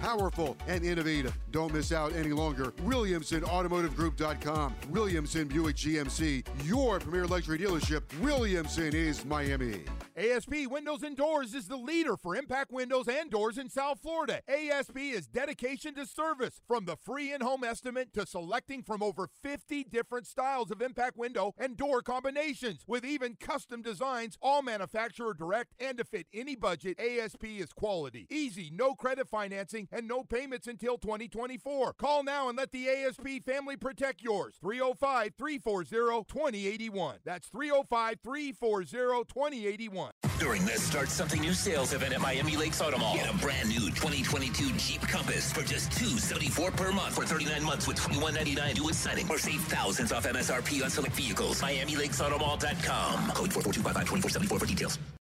Powerful and innovative. Don't miss out any longer. WilliamsonAutomotiveGroup.com. Williamson Buick GMC, your premier luxury dealership. Williamson is Miami. ASP Windows and Doors is the leader for impact windows and doors in South Florida. ASP is dedication to service from the free in home estimate to selecting from over 50 different styles of impact window and door combinations with even custom designs, all manufacturer direct and to fit any budget. ASP is quality, easy, no credit financing, and no payments until 2024. Call now and let the ASP family protect yours. 305 340 2081. That's 305 340 2081. During this Start Something New sales event at Miami Lakes Auto Mall, get a brand new 2022 Jeep Compass for just 274 per month for 39 months with $21.99 due at signing or save thousands off MSRP on select vehicles. MiamiLakesAutomall.com. Code 44255 for details.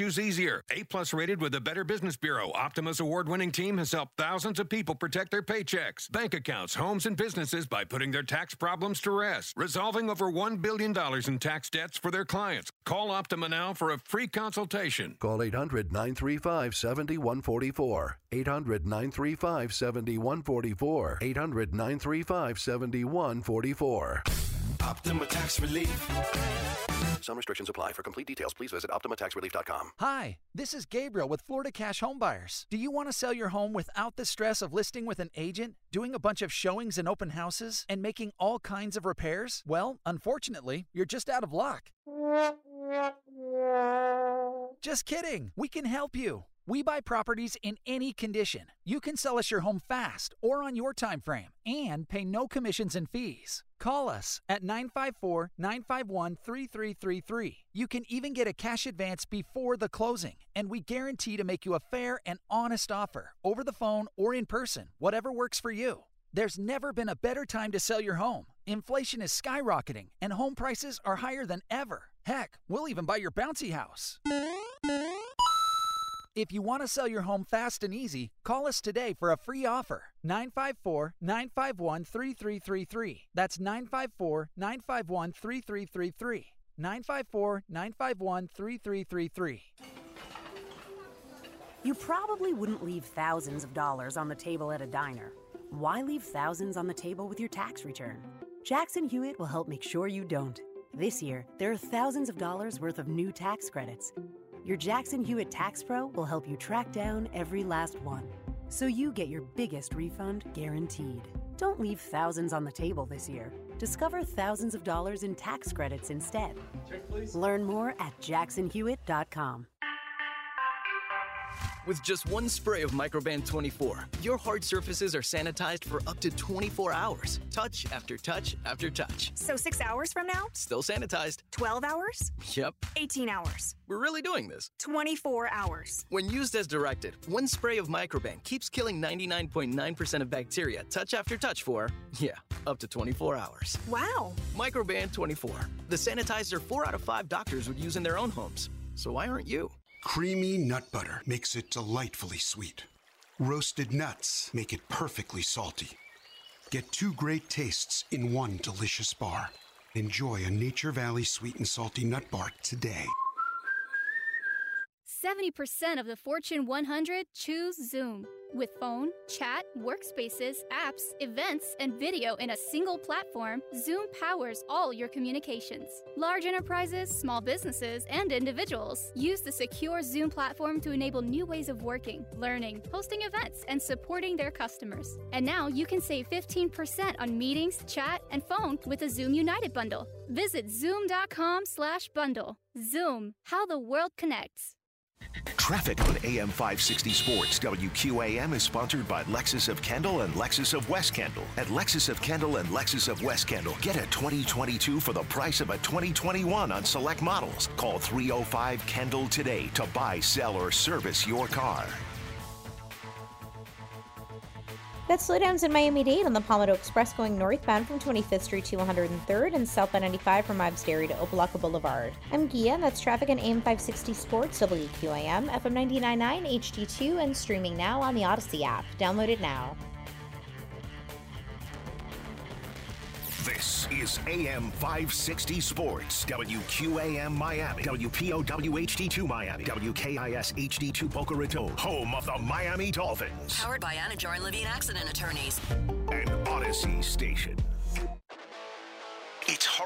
easier. A plus rated with the Better Business Bureau, Optima's award winning team has helped thousands of people protect their paychecks, bank accounts, homes, and businesses by putting their tax problems to rest, resolving over $1 billion in tax debts for their clients. Call Optima now for a free consultation. Call 800 935 7144. 800 935 7144. 800 935 7144. Optima Tax Relief. Some restrictions apply. For complete details, please visit OptimaTaxRelief.com. Hi, this is Gabriel with Florida Cash Homebuyers. Do you want to sell your home without the stress of listing with an agent, doing a bunch of showings and open houses, and making all kinds of repairs? Well, unfortunately, you're just out of luck. Just kidding. We can help you. We buy properties in any condition. You can sell us your home fast or on your time frame and pay no commissions and fees. Call us at 954 951 3333. You can even get a cash advance before the closing, and we guarantee to make you a fair and honest offer over the phone or in person, whatever works for you. There's never been a better time to sell your home. Inflation is skyrocketing, and home prices are higher than ever. Heck, we'll even buy your bouncy house. If you want to sell your home fast and easy, call us today for a free offer. 954 951 3333. That's 954 951 3333. 954 951 3333. You probably wouldn't leave thousands of dollars on the table at a diner. Why leave thousands on the table with your tax return? Jackson Hewitt will help make sure you don't. This year, there are thousands of dollars worth of new tax credits. Your Jackson Hewitt Tax Pro will help you track down every last one, so you get your biggest refund guaranteed. Don't leave thousands on the table this year. Discover thousands of dollars in tax credits instead. Check. Learn more at jacksonhewitt.com. With just one spray of Microban 24, your hard surfaces are sanitized for up to 24 hours. Touch after touch after touch. So six hours from now? Still sanitized. 12 hours? Yep. 18 hours. We're really doing this. 24 hours. When used as directed, one spray of Microban keeps killing 99.9% of bacteria touch after touch for, yeah, up to 24 hours. Wow. Microban 24, the sanitizer four out of five doctors would use in their own homes. So why aren't you? Creamy nut butter makes it delightfully sweet. roasted nuts make it perfectly salty. Get two great tastes in one delicious bar. Enjoy a Nature Valley sweet and salty nut bar today. 70% of the Fortune 100 choose Zoom. With phone, chat, workspaces, apps, events, and video in a single platform, Zoom powers all your communications. Large enterprises, small businesses, and individuals use the secure Zoom platform to enable new ways of working, learning, hosting events, and supporting their customers. And now you can save 15% on meetings, chat, and phone with the Zoom United bundle. Visit zoom.com/bundle. Zoom, how the world connects. Traffic on AM 560 Sports. WQAM is sponsored by Lexus of Kendall and Lexus of West Kendall. At Lexus of Kendall and Lexus of West Kendall, get a 2022 for the price of a 2021 on select models. Call 305 Kendall today to buy, sell, or service your car. That's slowdowns in Miami Dade on the Palmetto Express going northbound from 25th Street to 103rd and southbound 95 from Ives Dairy to Opa-locka Boulevard. I'm Gia, and that's traffic on AM 560 Sports, WQAM, FM 99.9, HD2, and streaming now on the Audacy app. Download it now. Is AM 560 Sports, WQAM Miami, WPOW HD2 Miami, WKIS HD2 Boca Raton, home of the Miami Dolphins, Powered by Anidjar and Levine Accident Attorneys. and Audacy Station.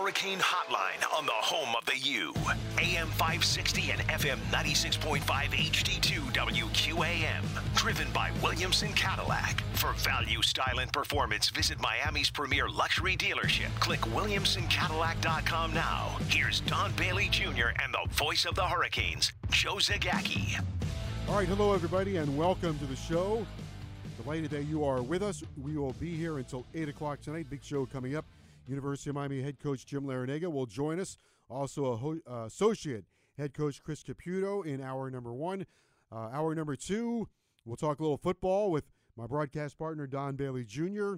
Hurricane Hotline on the home of the U. AM 560 and FM 96.5 HD2 WQAM. Driven by Williamson Cadillac. For value, style, and performance, visit Miami's premier luxury dealership. Click WilliamsonCadillac.com now. Here's Don Bailey Jr. and the voice of the Hurricanes, Joe Zagacki. All right, hello everybody, and welcome to the show. Delighted that you are with us. We will be here until eight o'clock tonight. Big show coming up. University of Miami head coach Jim Larrañaga will join us. Also, a ho- uh, associate head coach Chris Caputo in hour number one. Uh, hour number two, we'll talk a little football with my broadcast partner Don Bailey Jr.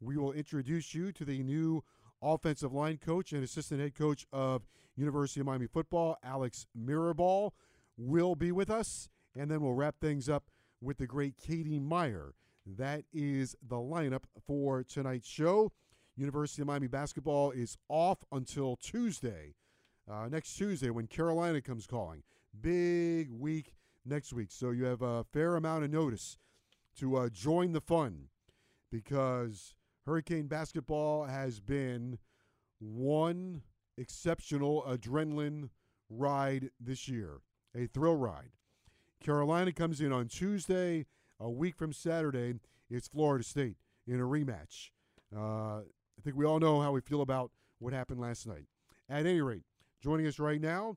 We will introduce you to the new offensive line coach and assistant head coach of University of Miami football, Alex Mirabal, will be with us. And then we'll wrap things up with the great Katie Meier. That is the lineup for tonight's show. University of Miami basketball is off until Tuesday, uh, next Tuesday when Carolina comes calling. Big week next week. So you have a fair amount of notice to uh, join the fun because Hurricane basketball has been one exceptional adrenaline ride this year, a thrill ride. Carolina comes in on Tuesday. A week from Saturday, it's Florida State in a rematch. Uh, I think we all know how we feel about what happened last night. At any rate, joining us right now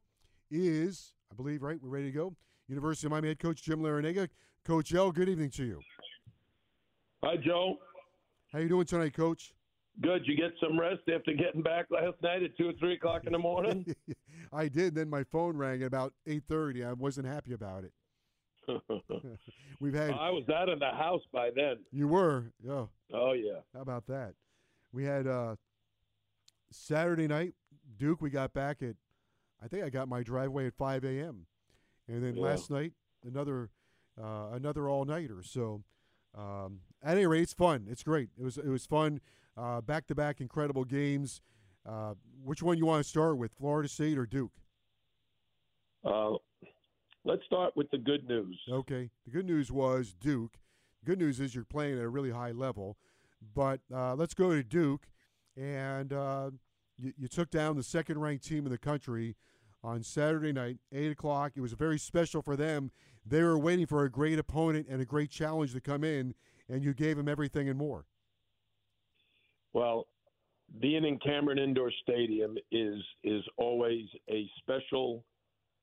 is, I believe, right, we're ready to go. University of Miami head coach Jim Larrañaga. Coach L, good evening to you. Hi, Joe. How you doing tonight, Coach? Good. You get some rest after getting back last night at two or three o'clock in the morning. I did. Then my phone rang at about eight thirty. I wasn't happy about it. We've had. I was out of the house by then. You were, yeah. Oh yeah. How about that? We had uh, Saturday night Duke. We got back at, I think I got my driveway at five a.m. And then Yeah. last night another uh, another all nighter. So um, at any rate, it's fun. It's great. It was it was fun. Back to back incredible games. Uh, which one you want to start with, Florida State or Duke? Uh, let's start with the good news. Okay. The good news was Duke. Good news is you're playing at a really high level. But uh, let's go to Duke. And uh, you, you took down the second ranked team in the country on Saturday night, 8 o'clock. It was very special for them. They were waiting for a great opponent and a great challenge to come in, and you gave them everything and more. Well, being in Cameron Indoor Stadium is is always a special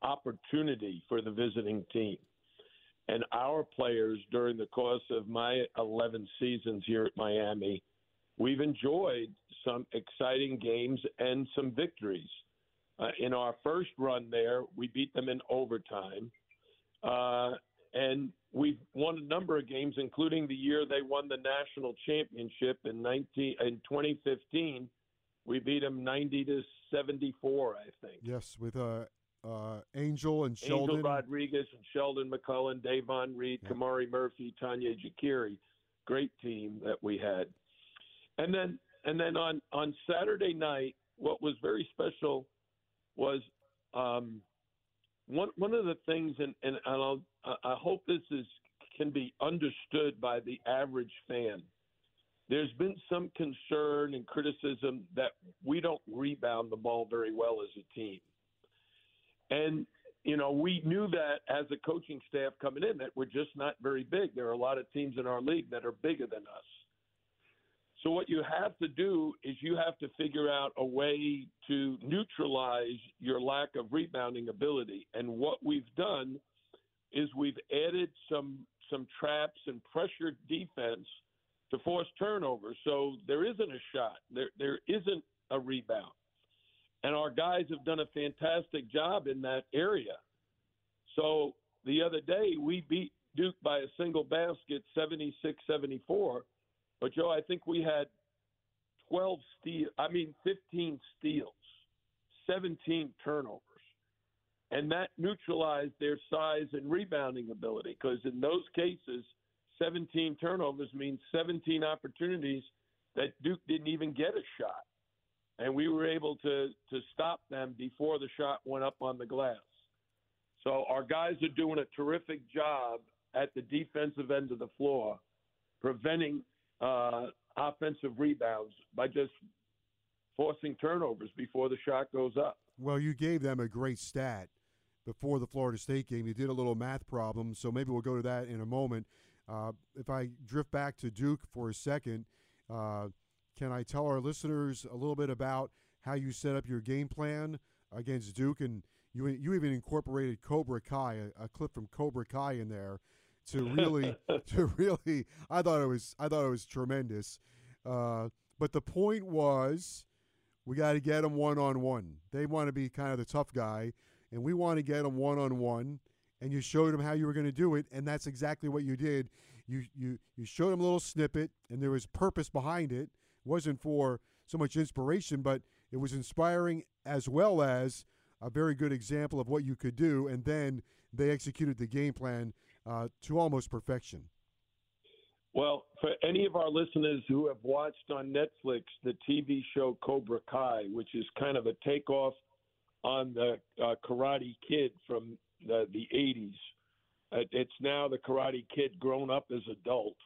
opportunity for the visiting team. And our players during the course of my 11 seasons here at Miami, we've enjoyed some exciting games and some victories. Uh, in our first run there, we beat them in overtime. Uh, and we've won a number of games, including the year they won the national championship in 19 in 2015. We beat them 90 to 74, I think. Yes, with uh, uh, Angel and Sheldon. Angel Rodriguez and Sheldon McClellan, Davon Reed, yeah. Kamari Murphy, Tonye Jekiri. Great team that we had. And then and then on on Saturday night, what was very special was um, one one of the things, and and I'll, I hope this is can be understood by the average fan. There's been some concern and criticism that we don't rebound the ball very well as a team. And, you know, we knew that as a coaching staff coming in that we're just not very big. There are a lot of teams in our league that are bigger than us. So what you have to do is you have to figure out a way to neutralize your lack of rebounding ability. And what we've done is we've added some some traps and pressured defense to force turnovers. So there isn't a shot. There there isn't a rebound. And our guys have done a fantastic job in that area. So the other day we beat Duke by a single basket 76-74. But Joe, I think we had 12 steal I mean 15 steals, 17 turnovers. And that neutralized their size and rebounding ability because in those cases 17 turnovers means 17 opportunities that Duke didn't even get a shot. And we were able to, to stop them before the shot went up on the glass. So our guys are doing a terrific job at the defensive end of the floor, preventing uh, offensive rebounds by just forcing turnovers before the shot goes up. Well, you gave them a great stat before the Florida State game. You did a little math problem, so maybe we'll go to that in a moment. Uh, if I drift back to Duke for a second, uh, can I tell our listeners a little bit about how you set up your game plan against Duke? And you you even incorporated Cobra Kai, a, a clip from Cobra Kai in there, to really to really. I thought it was I thought it was tremendous. Uh, but the point was, we got to get them one on one. They want to be kind of the tough guy, and we want to get them one on one and you showed them how you were going to do it, and that's exactly what you did. You you you showed them a little snippet, and there was purpose behind it. Wasn't for so much inspiration, but it was inspiring as well as a very good example of what you could do. And then they executed the game plan uh, to almost perfection. Well, for any of our listeners who have watched on Netflix the TV show Cobra Kai, which is kind of a takeoff on the uh, Karate Kid from the, the 80s. Uh, it's now the Karate Kid grown up as adult,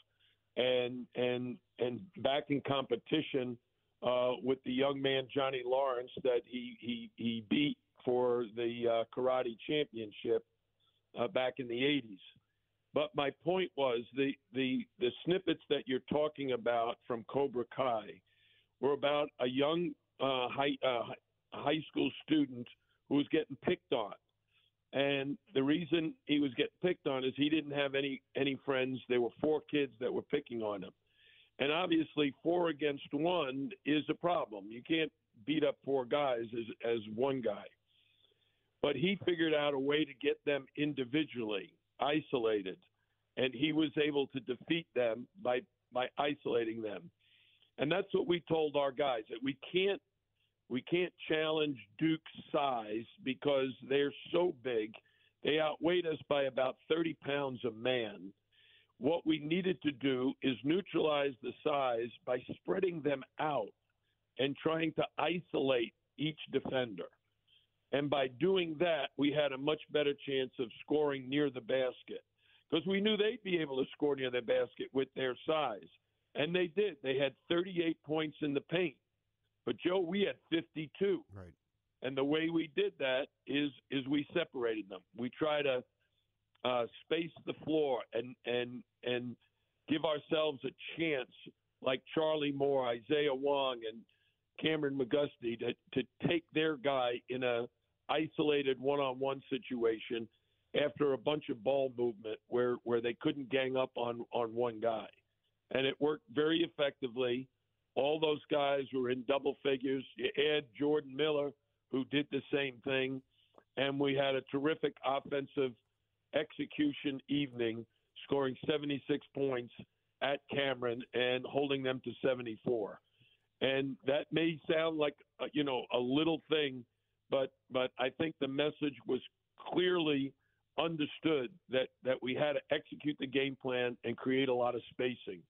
and and and back in competition uh, with the young man Johnny Lawrence that he he he beat for the uh, karate championship uh, back in the 80s. But my point was the the the snippets that you're talking about from Cobra Kai were about a young uh, high uh, high school student who was getting picked on and the reason he was getting picked on is he didn't have any any friends. There were four kids that were picking on him, and obviously four against one is a problem. You can't beat up four guys as as one guy. But he figured out a way to get them individually isolated, and he was able to defeat them by by isolating them. And that's what we told our guys that we can't we can't challenge Duke's size because they're so big. They outweighed us by about 30 pounds a man. What we needed to do is neutralize the size by spreading them out and trying to isolate each defender. And by doing that, we had a much better chance of scoring near the basket because we knew they'd be able to score near the basket with their size. And they did. They had 38 points in the paint. But Joe, we had 52. Right. And the way we did that is is we separated them. We try to uh, space the floor and and and give ourselves a chance, like Charlie Moore, Isaiah Wong, and Kameron McGusty, to to take their guy in a isolated one-on-one situation after a bunch of ball movement where where they couldn't gang up on on one guy, and it worked very effectively. All those guys were in double figures. You add Jordan Miller, who did the same thing, and we had a terrific offensive execution evening, scoring 76 points at Cameron and holding them to 74. And that may sound like uh, you know a little thing, but but I think the message was clearly understood that that we had to execute the game plan and create a lot of spacing.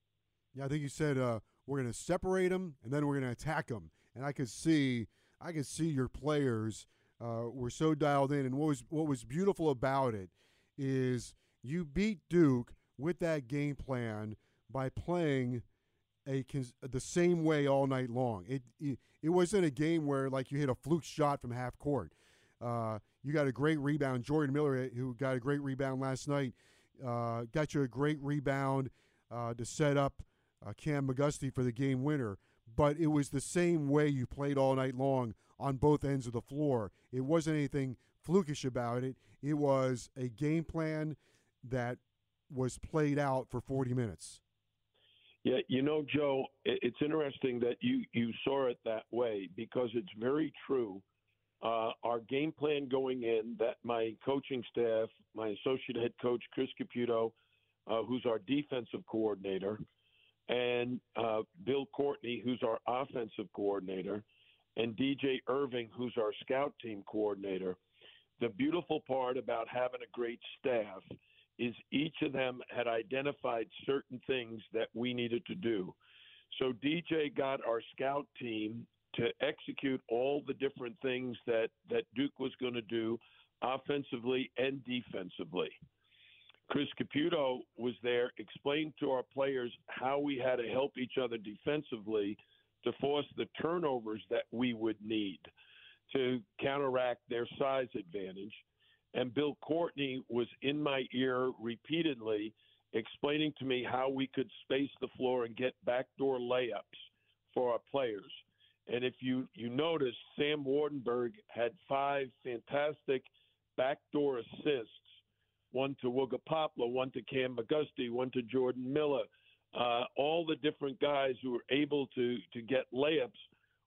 Yeah, I think you said uh, we're going to separate them and then we're going to attack them, and I could see I could see your players uh, were so dialed in. And what was what was beautiful about it is you beat Duke with that game plan by playing a the same way all night long. It, it, it wasn't a game where like you hit a fluke shot from half court. Uh, you got a great rebound. Jordan Miller, who got a great rebound last night, uh, got you a great rebound uh, to set up uh, Cam McGusty for the game winner. But it was the same way you played all night long on both ends of the floor. It wasn't anything flukish about it. It was a game plan that was played out for 40 minutes. Yeah, you know, Joe, it's interesting that you, you saw it that way because it's very true. Uh, our game plan going in that my coaching staff, my associate head coach, Chris Caputo, uh, who's our defensive coordinator, and uh, Bill Courtney, who's our offensive coordinator, and DJ Irving, who's our scout team coordinator. The beautiful part about having a great staff is each of them had identified certain things that we needed to do. So DJ got our scout team to execute all the different things that, that Duke was going to do offensively and defensively. Chris Caputo was there, explained to our players how we had to help each other defensively to force the turnovers that we would need to counteract their size advantage. And Bill Courtney was in my ear repeatedly explaining to me how we could space the floor and get backdoor layups for our players. And if you, you notice, Sam Waardenburg had five fantastic backdoor assists one to Wooga Poplar, one to Cam McGusty, one to Jordan Miller, uh, all the different guys who were able to to get layups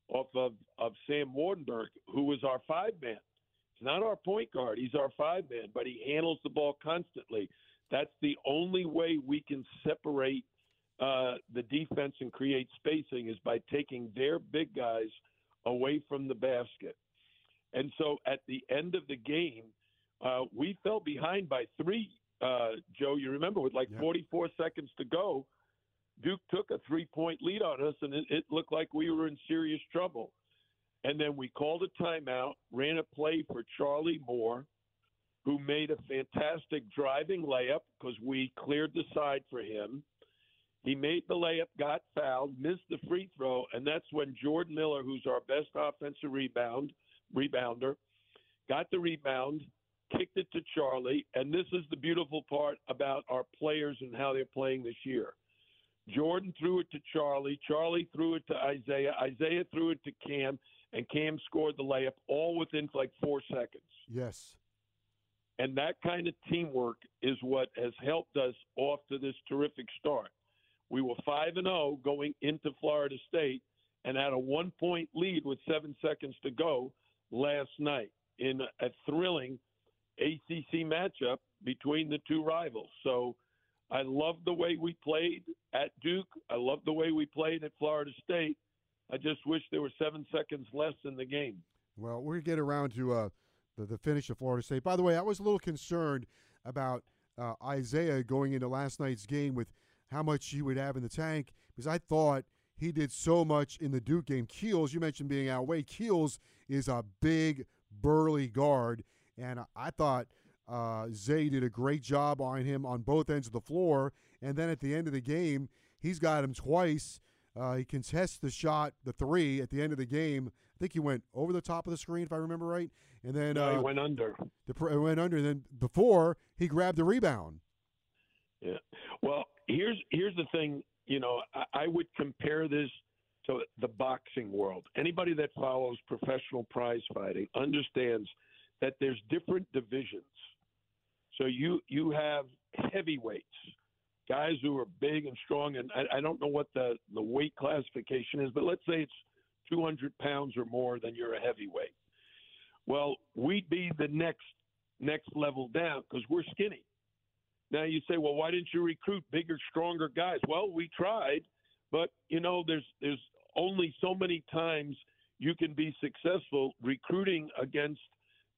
off of, of Sam Waardenburg, who was our five man. He's not our point guard, he's our five man, but he handles the ball constantly. That's the only way we can separate uh, the defense and create spacing is by taking their big guys away from the basket. And so at the end of the game, uh, we fell behind by three. Uh, Joe, you remember with like 44 seconds to go, Duke took a three point lead on us, and it, it looked like we were in serious trouble. And then we called a timeout, ran a play for Charlie Moore, who made a fantastic driving layup because we cleared the side for him. He made the layup, got fouled, missed the free throw, and that's when Jordan Miller, who's our best offensive rebound rebounder, got the rebound, kicked it to Charlie, and this is the beautiful part about our players and how they're playing this year. Jordan threw it to Charlie. Charlie threw it to Isaiah. Isaiah threw it to Cam, and Cam scored the layup all within like four seconds. Yes. And that kind of teamwork is what has helped us off to this terrific start. We were 5 and 0 going into Florida State and had a one point lead with seven seconds to go last night in a thrilling ACC matchup between the two rivals. So I love the way we played at Duke. I love the way we played at Florida State. I just wish there were seven seconds less in the game. Well, we're going to get around to uh, the, the finish of Florida State. By the way, I was a little concerned about uh, Isaiah going into last night's game with how much he would have in the tank because I thought he did so much in the Duke game. Keels, you mentioned being outweighed. Keels is a big, burly guard, and I thought uh, Zay did a great job on him on both ends of the floor. And then at the end of the game, he's got him twice. Uh, he contests the shot, the three at the end of the game. I think he went over the top of the screen, if I remember right. And then no, uh, he went under. The went under. And then before he grabbed the rebound. Yeah. Well, here's here's the thing. You know, I, I would compare this to the boxing world. Anybody that follows professional prize fighting understands that there's different divisions. So you you have heavyweights, guys who are big and strong, and I, I don't know what the the weight classification is, but let's say it's 200 pounds or more, then you're a heavyweight. Well, we'd be the next next level down because we're skinny. Now you say, well, why didn't you recruit bigger, stronger guys? Well, we tried, but you know, there's there's only so many times you can be successful recruiting against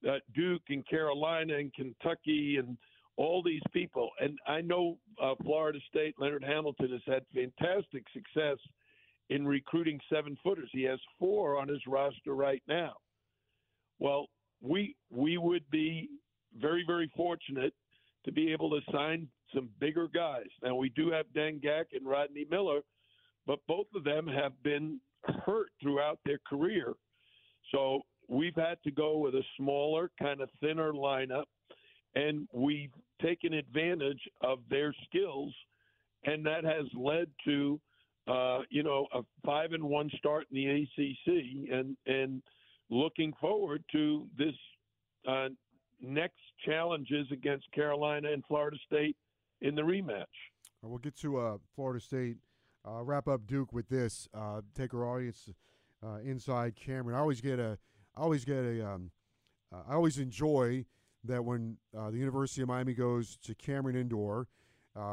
uh, Duke and Carolina and Kentucky and all these people. And I know uh, Florida State, Leonard Hamilton has had fantastic success in recruiting seven footers. He has four on his roster right now. Well, we we would be very very fortunate to be able to sign some bigger guys. Now we do have Deng Gak and Rodney Miller, but both of them have been hurt throughout their career. So we've had to go with a smaller, kind of thinner lineup, and we've taken advantage of their skills, and that has led to, uh, you know, a five and one start in the ACC, and and looking forward to this uh, next challenges against Carolina and Florida State in the rematch. We'll get to uh, Florida State. Uh, wrap up Duke with this. Uh, take our audience uh, inside Cameron. I always get a, I always get a, um, uh, I always enjoy that when uh, the University of Miami goes to Cameron Indoor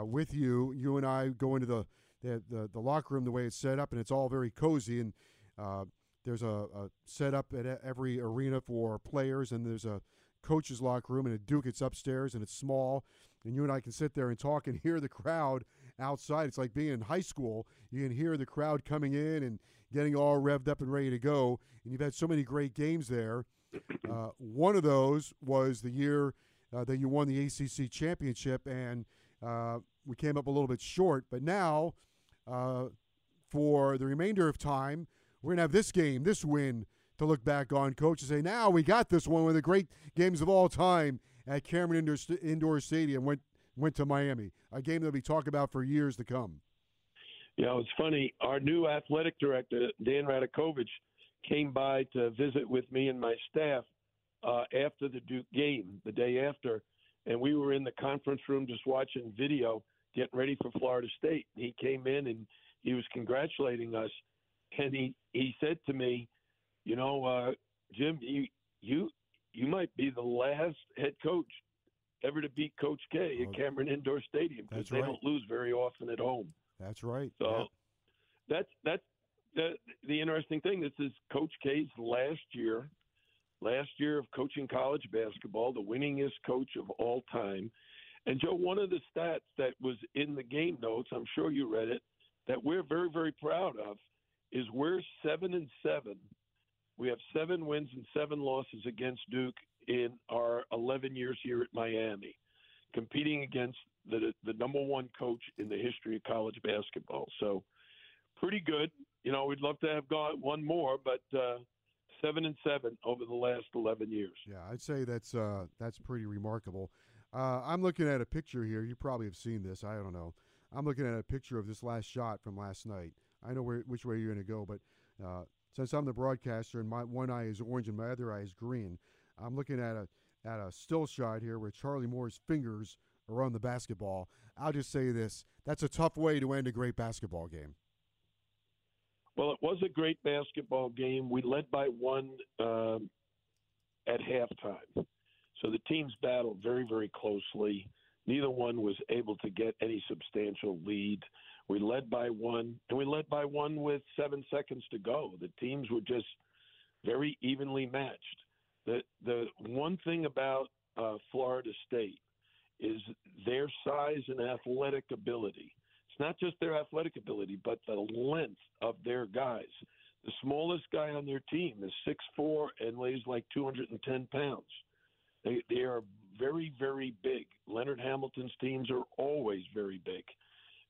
with you, you and I go into the, the, the the locker room the way it's set up, and it's all very cozy and. there's a, a setup at every arena for players, and there's a coach's locker room, and at Duke it's upstairs and it's small, and you and I can sit there and talk and hear the crowd outside. It's like being in high school. You can hear the crowd coming in and getting all revved up and ready to go. And you've had so many great games there. Uh, one of those was the year uh, that you won the ACC championship, and uh, we came up a little bit short. But now, uh, for the remainder of time, we're going to have this game, this win to look back on, coach, and say, now we got this one, one of the great games of all time at Cameron Indoor, Indoor Stadium. Went went to Miami, a game that we talk about for years to come. Yeah, know, it's funny. Our new athletic director, Dan Radakovich, came by to visit with me and my staff uh, after the Duke game, the day after, and we were in the conference room just watching video, getting ready for Florida State. He came in and he was congratulating us, and he he said to me, you know, uh, Jim, you you you might be the last head coach ever to beat Coach K at Cameron Indoor Stadium because they right. don't lose very often at home. That's right. So Yeah. that's that's the the interesting thing. This is Coach K's last year, last year of coaching college basketball, the winningest coach of all time. And Joe, one of the stats that was in the game notes, I'm sure you read it, that we're very very proud of, is we're seven and seven. We have seven wins and seven losses against Duke in our 11 years here at Miami, competing against the the number one coach in the history of college basketball. So, pretty good. You know, we'd love to have got one more, but uh, seven and seven over the last 11 years. Yeah, I'd say that's uh, that's pretty remarkable. Uh, I'm looking at a picture here. You probably have seen this. I don't know. I'm looking at a picture of this last shot from last night. I know where, which way you're going to go, but uh, since I'm the broadcaster and my one eye is orange and my other eye is green, I'm looking at a at a still shot here where Charlie Moore's fingers are on the basketball. I'll just say this: that's a tough way to end a great basketball game. Well, it was a great basketball game. We led by one um, at halftime. So the teams battled very, very closely. Neither one was able to get any substantial lead. We led by one, and we led by one with seven seconds to go. The teams were just very evenly matched. The the one thing about uh, Florida State is their size and athletic ability. It's not just their athletic ability, but the length of their guys. The smallest guy on their team is six four and weighs like 210 pounds. They they are very very big. Leonard Hamilton's teams are always very big,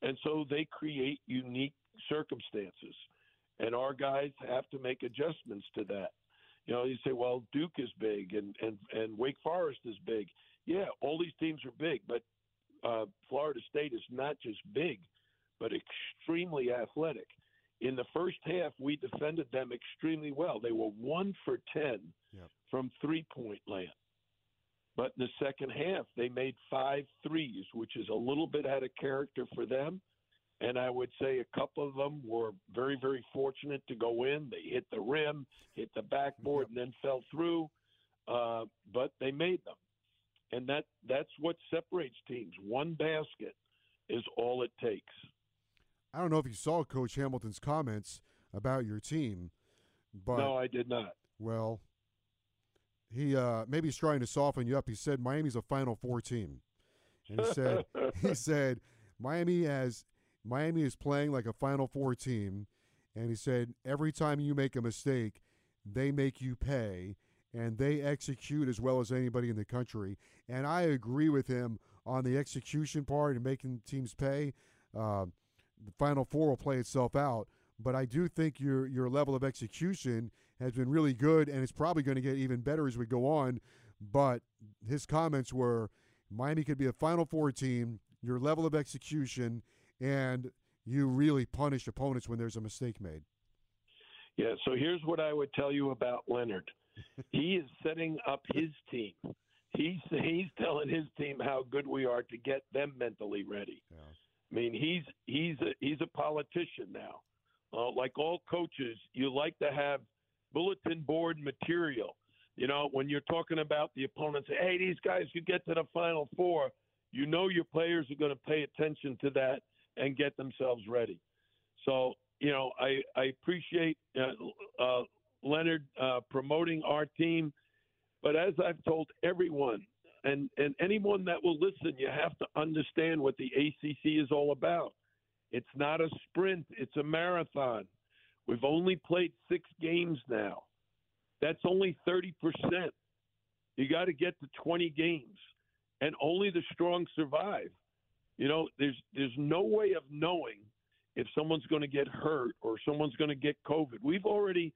and so they create unique circumstances, and our guys have to make adjustments to that. You know, you say, well, Duke is big and and and Wake Forest is big. Yeah, all these teams are big, but uh, Florida State is not just big, but extremely athletic. In the first half, we defended them extremely well. They were one for ten from three point land. But in the second half, they made five threes, which is a little bit out of character for them. And I would say a couple of them were very, very fortunate to go in. They hit the rim, hit the backboard, and then fell through. Uh, but they made them, and that that's what separates teams. One basket is all it takes. I don't know if you saw Coach Hamilton's comments about your team, But no, I did not. Well, he uh, maybe he's trying to soften you up. He said Miami's a Final Four team, and he said he said Miami has Miami is playing like a Final Four team, and he said every time you make a mistake, they make you pay, and they execute as well as anybody in the country. And I agree with him on the execution part and making teams pay. Uh, the Final Four will play itself out, but I do think your your level of execution has been really good, and it's probably going to get even better as we go on. But his comments were Miami could be a Final Four team, your level of execution, and you really punish opponents when there's a mistake made. Yeah, so here's what I would tell you about Leonard. he is setting up his team. He's he's telling his team how good we are to get them mentally ready. Yeah. I mean, he's he's a, he's a politician now. Uh, like all coaches, you like to have bulletin board material. You know, when you're talking about the opponents, hey, these guys could get to the final four. You know, your players are going to pay attention to that and get themselves ready. So, you know, I I appreciate uh, uh, Leonard uh, promoting our team, but as I've told everyone, and and anyone that will listen, you have to understand what the ACC is all about. It's not a sprint; it's a marathon. We've only played six games now. That's only thirty percent. You got to get to twenty games, and only the strong survive. You know, there's there's no way of knowing if someone's going to get hurt or someone's going to get COVID. We've already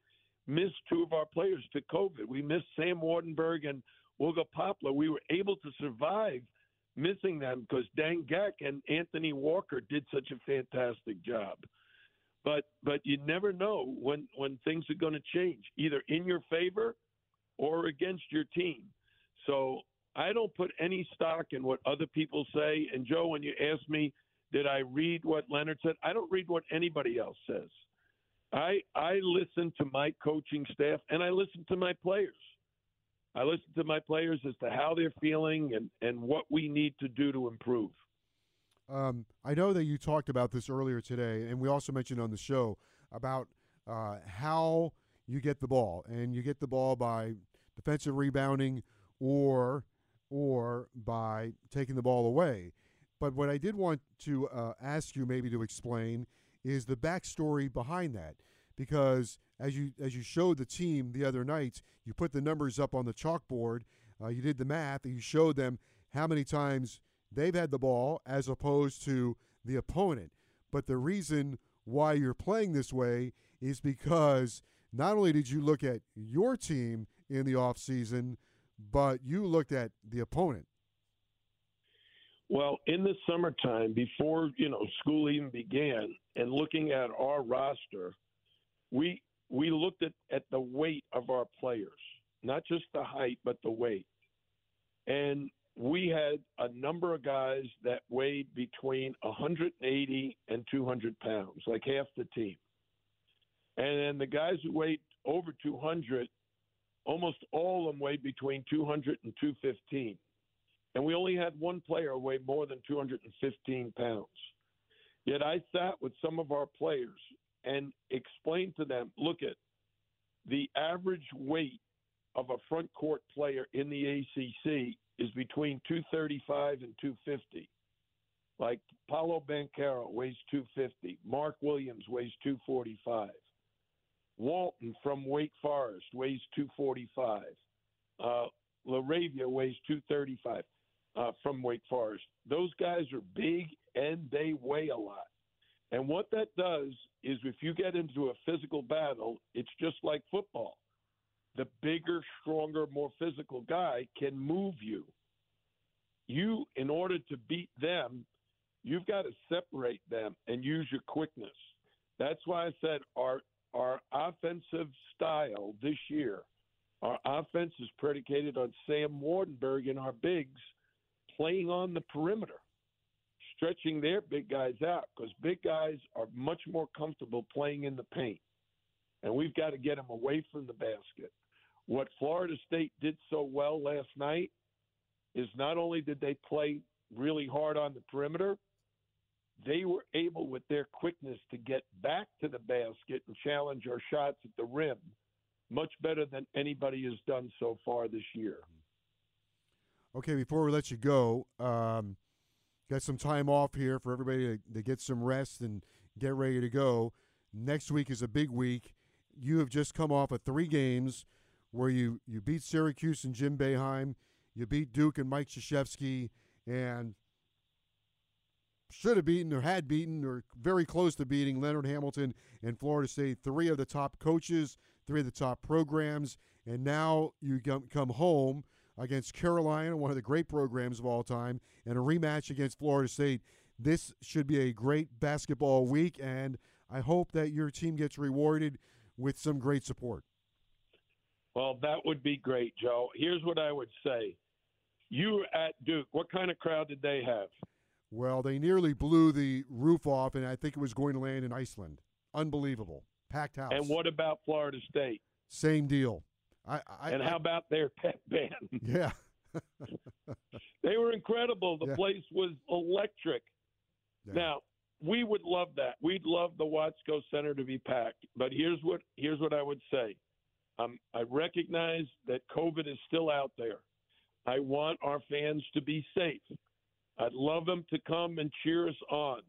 missed two of our players to COVID. We missed Sam Waardenburg and Wooga Poplar. We were able to survive missing them because Deng Gak and Anthony Walker did such a fantastic job. But but you never know when when things are going to change, either in your favor or against your team. So I don't put any stock in what other people say. And Joe, when you ask me, did I read what Leonard said? I don't read what anybody else says. I I listen to my coaching staff and I listen to my players. I listen to my players as to how they're feeling and, and what we need to do to improve. Um, I know that you talked about this earlier today, and we also mentioned on the show about uh, how you get the ball, and you get the ball by defensive rebounding or or by taking the ball away. But what I did want to uh, ask you maybe to explain is the backstory behind that, because as you as you showed the team the other night, you put the numbers up on the chalkboard. Uh, you did the math, and you showed them how many times they've had the ball as opposed to the opponent. But the reason why you're playing this way is because not only did you look at your team in the offseason, but you looked at the opponent. Well, in the summertime, before you know school even began, and looking at our roster, we we looked at, at the weight of our players, not just the height, but the weight. And we had a number of guys that weighed between 180 and 200 pounds, like half the team. And then the guys who weighed over 200, almost all of them weighed between 200 and 215. And we only had one player weigh more than 215 pounds. Yet I sat with some of our players and explained to them look at the average weight of a front court player in the ACC is between 235 and 250. Like Paolo Banchero weighs 250. Mark Williams weighs 245. Walton from Wake Forest weighs 245. Uh, LaRavia weighs 235 uh, from Wake Forest. Those guys are big and they weigh a lot. And what that does is if you get into a physical battle, it's just like football. The bigger, stronger, more physical guy can move you. You, in order to beat them, you've got to separate them and use your quickness. That's why I said our our offensive style this year, our offense is predicated on Sam Waardenburg and our bigs playing on the perimeter, stretching their big guys out because big guys are much more comfortable playing in the paint. And we've got to get them away from the basket. What Florida State did so well last night is not only did they play really hard on the perimeter, they were able with their quickness to get back to the basket and challenge our shots at the rim much better than anybody has done so far this year. Okay, before we let you go, um, got some time off here for everybody to, to get some rest and get ready to go. Next week is a big week. You have just come off of three games where you, you beat Syracuse and Jim Boeheim, you beat Duke and Mike Krzyzewski, and should have beaten or had beaten or very close to beating Leonard Hamilton and Florida State, three of the top coaches, three of the top programs, and now you come home against Carolina, one of the great programs of all time, and a rematch against Florida State. This should be a great basketball week, and I hope that your team gets rewarded with some great support. Well, that would be great, Joe. Here's what I would say. You at Duke. What kind of crowd did they have? Well, they nearly blew the roof off, and I think it was going to land in Iceland. Unbelievable. Packed house. And what about Florida State? Same deal. I, I, and how I, about their pet band? Yeah. they were incredible. The Yeah. place was electric. Yeah. Now, we would love that. We'd love the Watsco Center to be packed. But here's what here's what I would say. Um, I recognize that COVID is still out there. I want our fans to be safe. I'd love them to come and cheer us on.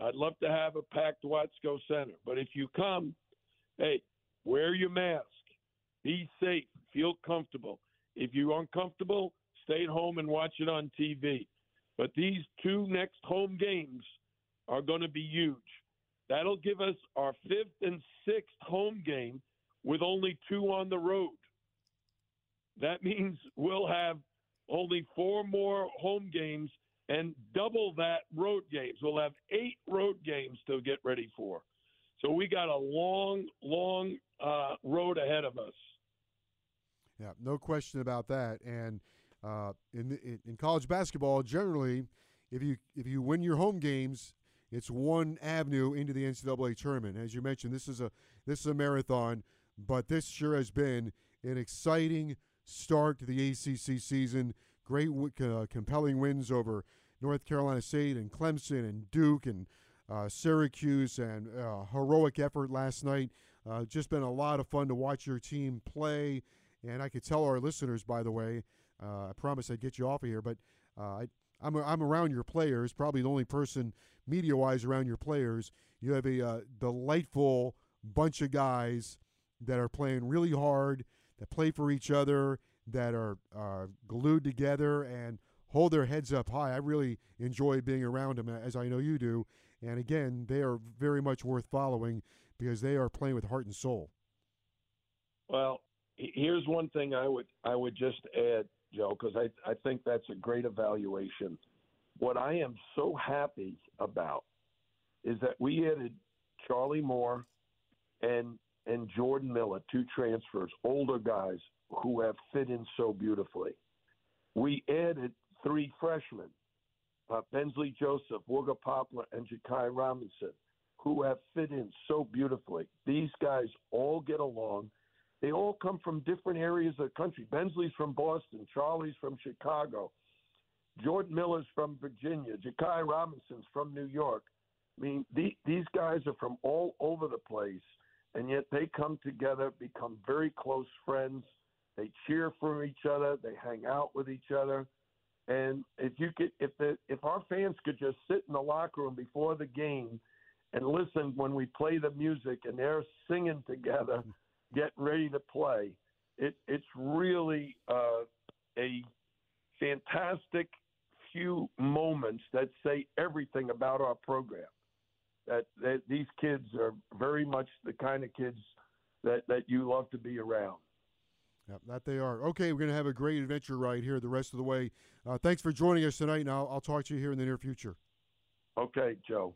I'd love to have a packed Watsco Center. But if you come, hey, wear your mask. Be safe. Feel comfortable. If you're uncomfortable, stay at home and watch it on TV. But these two next home games are going to be huge. That'll give us our fifth and sixth home game with only two on the road. That means we'll have only four more home games and double that road games. We'll have eight road games to get ready for. So we got a long, long uh, road ahead of us. Yeah, no question about that. And uh, in, in college basketball, generally, if you if you win your home games, it's one avenue into the NCAA tournament. As you mentioned, this is a this is a marathon, but this sure has been an exciting start to the ACC season. Great, uh, compelling wins over North Carolina State and Clemson and Duke and uh, Syracuse and uh, heroic effort last night. Uh, just been a lot of fun to watch your team play. And I could tell our listeners, by the way, uh, I promise I'd get you off of here, but uh, I, I'm, I'm around your players, probably the only person media wise around your players. You have a uh, delightful bunch of guys that are playing really hard, that play for each other, that are uh, glued together and hold their heads up high. I really enjoy being around them, as I know you do. And again, they are very much worth following because they are playing with heart and soul. Well, here's one thing I would I would just add, Joe, because I I think that's a great evaluation. What I am so happy about is that we added Charlie Moore and and Jordan Miller, two transfers, older guys who have fit in so beautifully. We added three freshmen, uh, Bensley Joseph, Wooga Poplar, and Jakai Robinson, who have fit in so beautifully. These guys all get along. They all come from different areas of the country. Bensley's from Boston, Charlie's from Chicago, Jordan Miller's from Virginia, Jakai Robinson's from New York. I mean, the, these guys are from all over the place, and yet they come together, become very close friends. They cheer for each other. They hang out with each other. And if you could, if the if our fans could just sit in the locker room before the game and listen when we play the music and they're singing together, getting ready to play, it it's really uh, a fantastic few moments that say everything about our program. That, that these kids are very much the kind of kids that that you love to be around. Yep, that they are. Okay, we're going to have a great adventure ride here the rest of the way. Uh, thanks for joining us tonight, and I'll, I'll, talk to you here in the near future. Okay, Joe.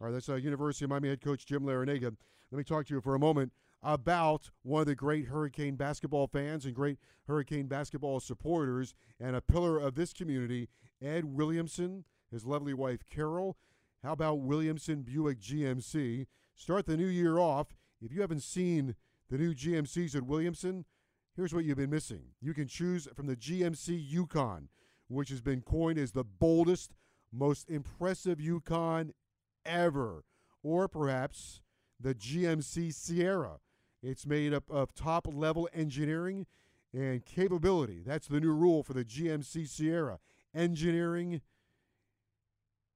All right, that's uh, University of Miami head coach Jim Larrañaga. Let me talk to you for a moment about one of the great Hurricane basketball fans and great Hurricane basketball supporters and a pillar of this community, Ed Williamson, his lovely wife Carol. How about Williamson Buick GMC? Start the new year off. If you haven't seen the new GMCs at Williamson, Here's what you've been missing. You can choose from the GMC Yukon, which has been coined as the boldest, most impressive Yukon ever, or perhaps the GMC Sierra. It's made up of top level engineering and capability. That's the new rule for the GMC Sierra. Engineering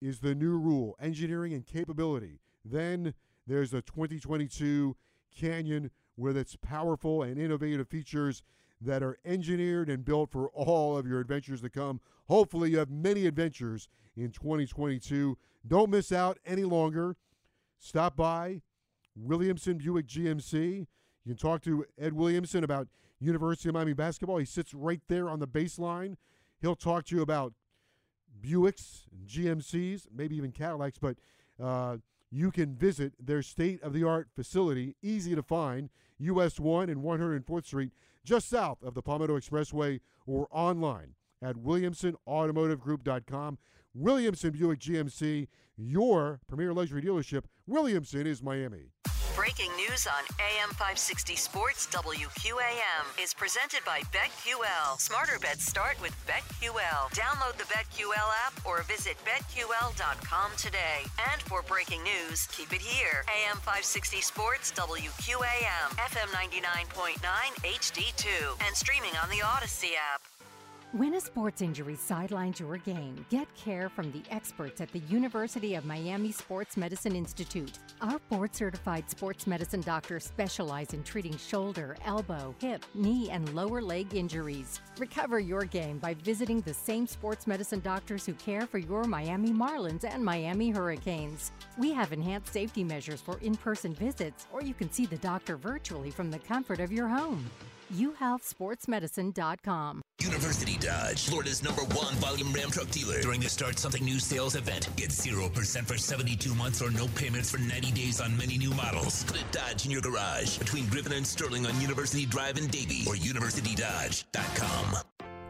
is the new rule. Engineering and capability. Then there's the 2022 Canyon with its powerful and innovative features that are engineered and built for all of your adventures to come. Hopefully, you have many adventures in 2022. Don't miss out any longer. Stop by Williamson Buick GMC. You can talk to Ed Williamson about University of Miami basketball. He sits right there on the baseline. He'll talk to you about Buicks GMCs, maybe even Cadillacs, but uh, you can visit their state of the art facility, easy to find, US 1 and 104th Street, just south of the Palmetto Expressway, or online at WilliamsonAutomotiveGroup.com. Williamson Buick GMC, your premier luxury dealership. Williamson is Miami. Breaking news on AM 560 Sports WQAM is presented by BetQL. Smarter bets start with BetQL. Download the BetQL app or visit BetQL.com today. And for breaking news, keep it here. AM 560 Sports WQAM, FM 99.9 HD2, and streaming on the Audacy app. When a sports injury sidelines your game, get care from the experts at the University of Miami Sports Medicine Institute. Our board certified sports medicine doctors specialize in treating shoulder, elbow, hip, knee, and lower leg injuries. Recover your game by visiting the same sports medicine doctors who care for your Miami Marlins and Miami Hurricanes. We have enhanced safety measures for in person visits, or you can see the doctor virtually from the comfort of your home uhealthsportsmedicine.com. University Dodge, Florida's number one volume Ram truck dealer. During the Start Something New sales event, get 0% for 72 months or no payments for 90 days on many new models. Put a Dodge in your garage between Griffin and Sterling on University Drive in Davie or universitydodge.com.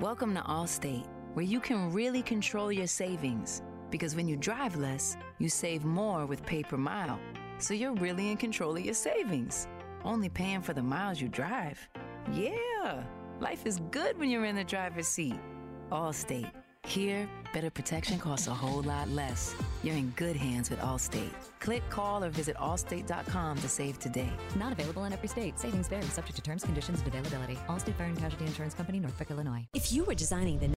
Welcome to Allstate, where you can really control your savings. Because when you drive less, you save more with pay per mile. So you're really in control of your savings, only paying for the miles you drive. Yeah, life is good when you're in the driver's seat. Allstate. Here, better protection costs a whole lot less. You're in good hands with Allstate. Click, call, or visit allstate.com to save today. Not available in every state. Savings vary, subject to terms, conditions, and availability. Allstate Fire and Casualty Insurance Company, Northbrook, Illinois. If you were designing the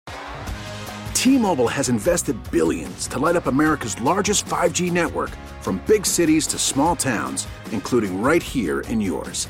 T-Mobile has invested billions to light up America's largest 5G network from big cities to small towns, including right here in yours.